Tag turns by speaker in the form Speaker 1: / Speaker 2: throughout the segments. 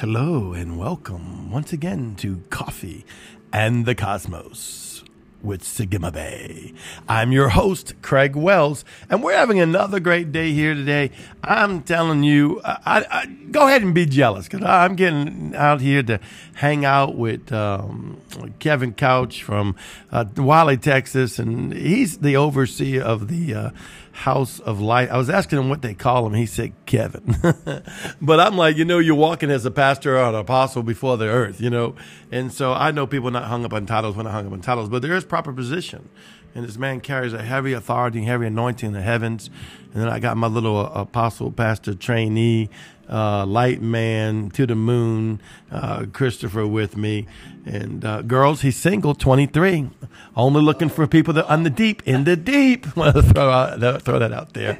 Speaker 1: Hello and welcome once again to Coffee and the Cosmos with Sigma Bay. I'm your host, Craig Wells, and we're having another great day here today. I'm telling you, I, I, go ahead and be jealous because I'm getting out here to hang out with um, Kevin Couch from uh, Wylie, Texas, and he's the overseer of the uh, House of Light. I was asking him what they call him. He said Kevin. but I'm like, you know, you're walking as a pastor or an apostle before the earth, you know. And so I know people not hung up on titles when I hung up on titles, but there is proper position. And this man carries a heavy authority, heavy anointing in the heavens. And then I got my little uh, apostle, pastor, trainee, uh, light man to the moon, uh, Christopher with me. And uh, girls, he's single, 23, only looking for people that are on the deep, in the deep. Want to throw throw that out there.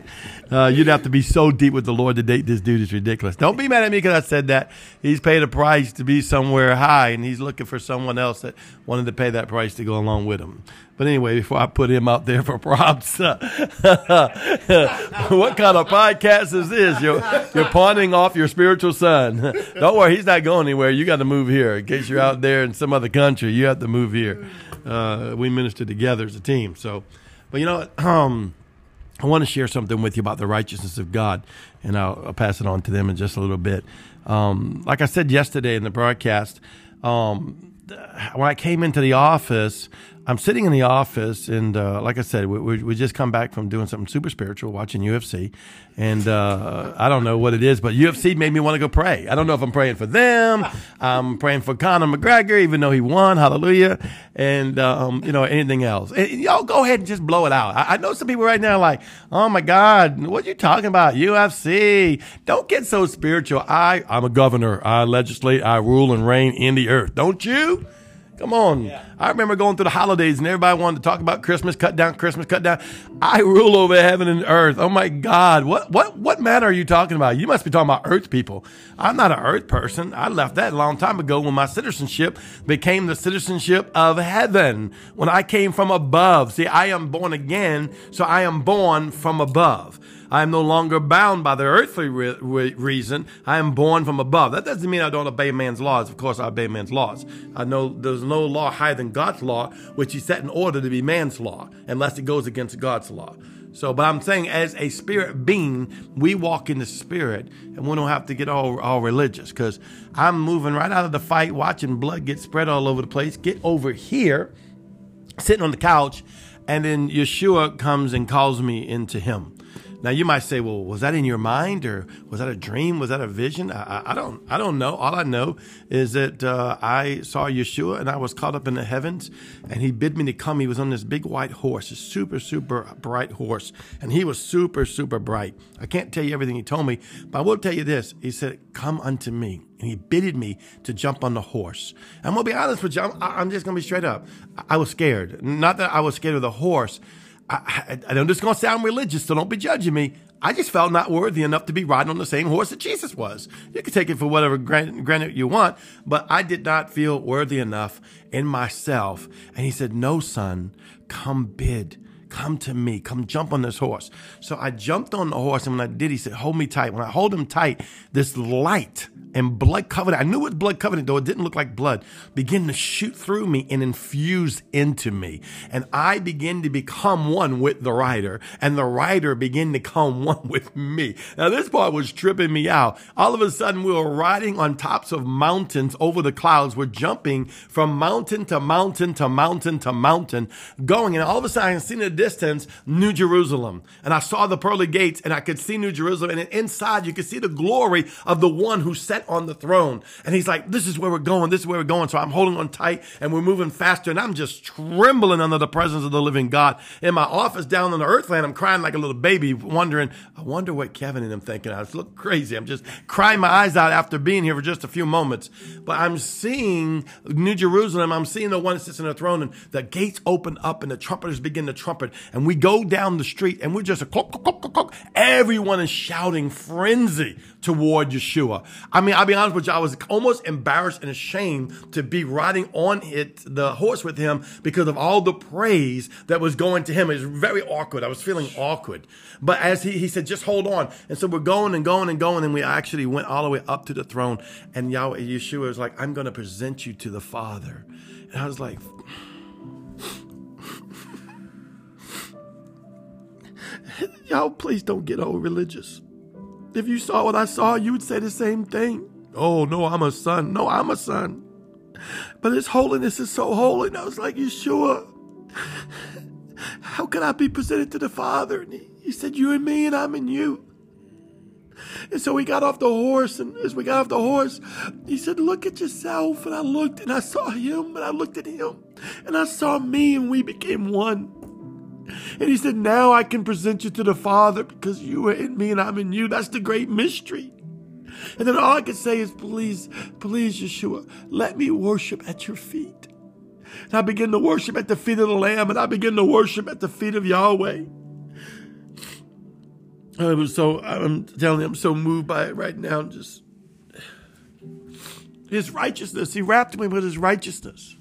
Speaker 1: Uh, you'd have to be so deep with the Lord to date this dude is ridiculous. Don't be mad at me because I said that. He's paid a price to be somewhere high, and he's looking for someone else that wanted to pay that price to go along with him. But anyway, before I put him out there for props, what kind of podcast is this? You're, you're pawning your spiritual son. Don't worry, he's not going anywhere. You got to move here. In case you're out there in some other country, you have to move here. Uh, we minister together as a team. So, but you know? Um, I want to share something with you about the righteousness of God, and I'll, I'll pass it on to them in just a little bit. Um, like I said yesterday in the broadcast, um, when I came into the office, I'm sitting in the office, and uh, like I said, we, we, we, just come back from doing something super spiritual, watching UFC, and uh, I don't know what it is, but UFC made me want to go pray. I don't know if I'm praying for them. I'm praying for Conor McGregor, even though he won, hallelujah, and um, you know anything else. And, y'all go ahead and just blow it out. I, I know some people right now like, oh my God, what are you talking about? UFC? Don't get so spiritual. I I'm a governor. I legislate. I rule and reign in the earth. Don't you? Come on. Yeah. I remember going through the holidays and everybody wanted to talk about Christmas, cut down Christmas, cut down. I rule over heaven and earth. Oh my God. What, what, what matter are you talking about? You must be talking about earth people. I'm not an earth person. I left that a long time ago when my citizenship became the citizenship of heaven. When I came from above. See, I am born again. So I am born from above. I am no longer bound by the earthly re- re- reason. I am born from above. That doesn't mean I don't obey man's laws. Of course, I obey man's laws. I know there's no law higher than God's law, which He set in order to be man's law, unless it goes against God's law. So, but I'm saying as a spirit being, we walk in the spirit and we don't have to get all, all religious because I'm moving right out of the fight, watching blood get spread all over the place, get over here, sitting on the couch, and then Yeshua comes and calls me into him. Now you might say, well, was that in your mind or was that a dream? Was that a vision? I, I don't, I don't know. All I know is that uh, I saw Yeshua and I was caught up in the heavens and he bid me to come. He was on this big white horse, a super, super bright horse. And he was super, super bright. I can't tell you everything he told me, but I will tell you this. He said, come unto me. And he bidded me to jump on the horse. I'm going to be honest with you. I'm, I'm just going to be straight up. I was scared. Not that I was scared of the horse, I, I, know this is going to sound religious, so don't be judging me. I just felt not worthy enough to be riding on the same horse that Jesus was. You can take it for whatever granted you want, but I did not feel worthy enough in myself. And he said, No, son, come bid. Come to me. Come jump on this horse. So I jumped on the horse, and when I did, he said, Hold me tight. When I hold him tight, this light and blood covenant. I knew it was blood covenant, though it didn't look like blood, begin to shoot through me and infuse into me. And I begin to become one with the rider, and the rider begin to become one with me. Now, this part was tripping me out. All of a sudden, we were riding on tops of mountains over the clouds. We're jumping from mountain to mountain to mountain to mountain, going. And all of a sudden, I see in the distance New Jerusalem. And I saw the pearly gates, and I could see New Jerusalem. And inside, you could see the glory of the one who sat on the throne. And he's like, this is where we're going. This is where we're going. So I'm holding on tight and we're moving faster. And I'm just trembling under the presence of the living God. In my office down on the earthland, I'm crying like a little baby, wondering, I wonder what Kevin and them thinking. I look crazy. I'm just crying my eyes out after being here for just a few moments. But I'm seeing New Jerusalem. I'm seeing the one that sits on the throne and the gates open up and the trumpeters begin to trumpet. And we go down the street and we're just a clock, clock, clock, clock. Everyone is shouting frenzy toward Yeshua. I mean, I'll be honest with you, I was almost embarrassed and ashamed to be riding on it, the horse with him because of all the praise that was going to him. It was very awkward. I was feeling awkward. But as he, he said, just hold on. And so we're going and going and going. And we actually went all the way up to the throne. And Yahweh, Yeshua was like, I'm going to present you to the Father. And I was like, Y'all, please don't get all religious. If you saw what I saw, you would say the same thing. Oh, no, I'm a son. No, I'm a son. But His holiness is so holy. And I was like, Yeshua, how can I be presented to the Father? And he, he said, You and me, and I'm in you. And so we got off the horse, and as we got off the horse, he said, Look at yourself. And I looked, and I saw him, and I looked at him, and I saw me, and we became one. And he said, Now I can present you to the Father because you are in me and I'm in you. That's the great mystery. And then all I could say is, Please, please, Yeshua, let me worship at your feet. And I begin to worship at the feet of the Lamb and I begin to worship at the feet of Yahweh. I was so, I'm telling you, I'm so moved by it right now. Just his righteousness. He wrapped me with his righteousness.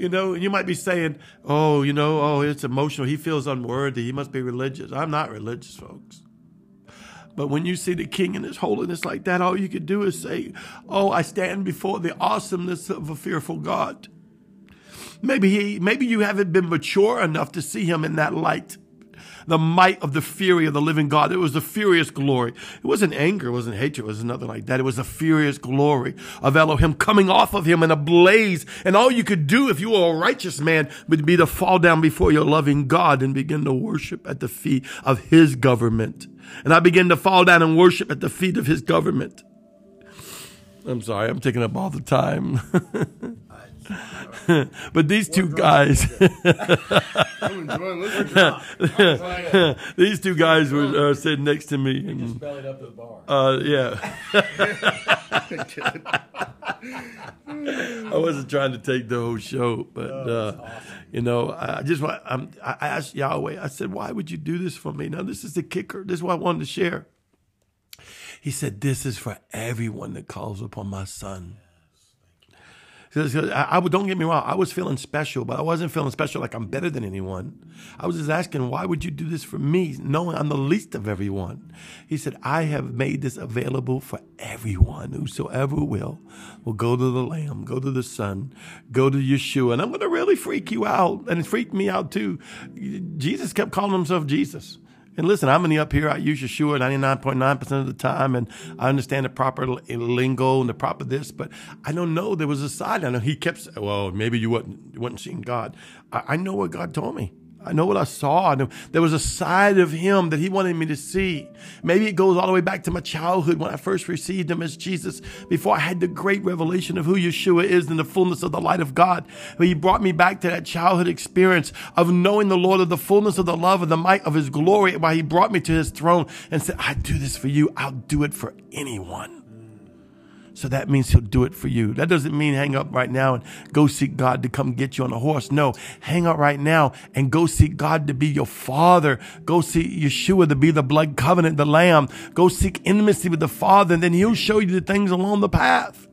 Speaker 1: You know, you might be saying, oh, you know, oh, it's emotional. He feels unworthy. He must be religious. I'm not religious, folks. But when you see the king in his holiness like that, all you could do is say, oh, I stand before the awesomeness of a fearful God. Maybe he, maybe you haven't been mature enough to see him in that light the might of the fury of the living God. It was the furious glory. It wasn't anger, it wasn't hatred, it was nothing like that. It was the furious glory of Elohim coming off of him in a blaze. And all you could do if you were a righteous man would be to fall down before your loving God and begin to worship at the feet of his government. And I began to fall down and worship at the feet of his government. I'm sorry, I'm taking up all the time. but these two guys, these two guys were uh, sitting next to me. And, uh, yeah. I wasn't trying to take the whole show, but uh, you know, I just want. I asked Yahweh. I said, "Why would you do this for me?" Now, this is the kicker. This is what I wanted to share. He said, "This is for everyone that calls upon my Son." I, I don't get me wrong. I was feeling special, but I wasn't feeling special like I'm better than anyone. I was just asking, why would you do this for me, knowing I'm the least of everyone? He said, I have made this available for everyone. Whosoever will, will go to the Lamb, go to the Son, go to Yeshua. And I'm going to really freak you out. And it freaked me out too. Jesus kept calling himself Jesus. And listen, I'm in the up here. I use Yeshua 99.9% of the time, and I understand the proper eh, lingo and the proper this, but I don't know. There was a side. I know he kept saying, well, maybe you wasn't, you wasn't seeing God. I, I know what God told me. I know what I saw. I there was a side of him that he wanted me to see. Maybe it goes all the way back to my childhood when I first received him as Jesus, before I had the great revelation of who Yeshua is and the fullness of the light of God. But he brought me back to that childhood experience of knowing the Lord of the fullness of the love and the might of his glory, while he brought me to his throne and said, I do this for you. I'll do it for anyone. So that means he'll do it for you. That doesn't mean hang up right now and go seek God to come get you on a horse. No, hang up right now and go seek God to be your father. Go seek Yeshua to be the blood covenant, the lamb. Go seek intimacy with the father and then he'll show you the things along the path.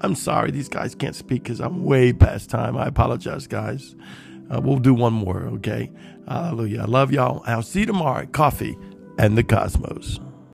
Speaker 1: I'm sorry, these guys can't speak because I'm way past time. I apologize, guys. Uh, we'll do one more, okay? Hallelujah. I love y'all. I'll see you tomorrow. at Coffee and the cosmos.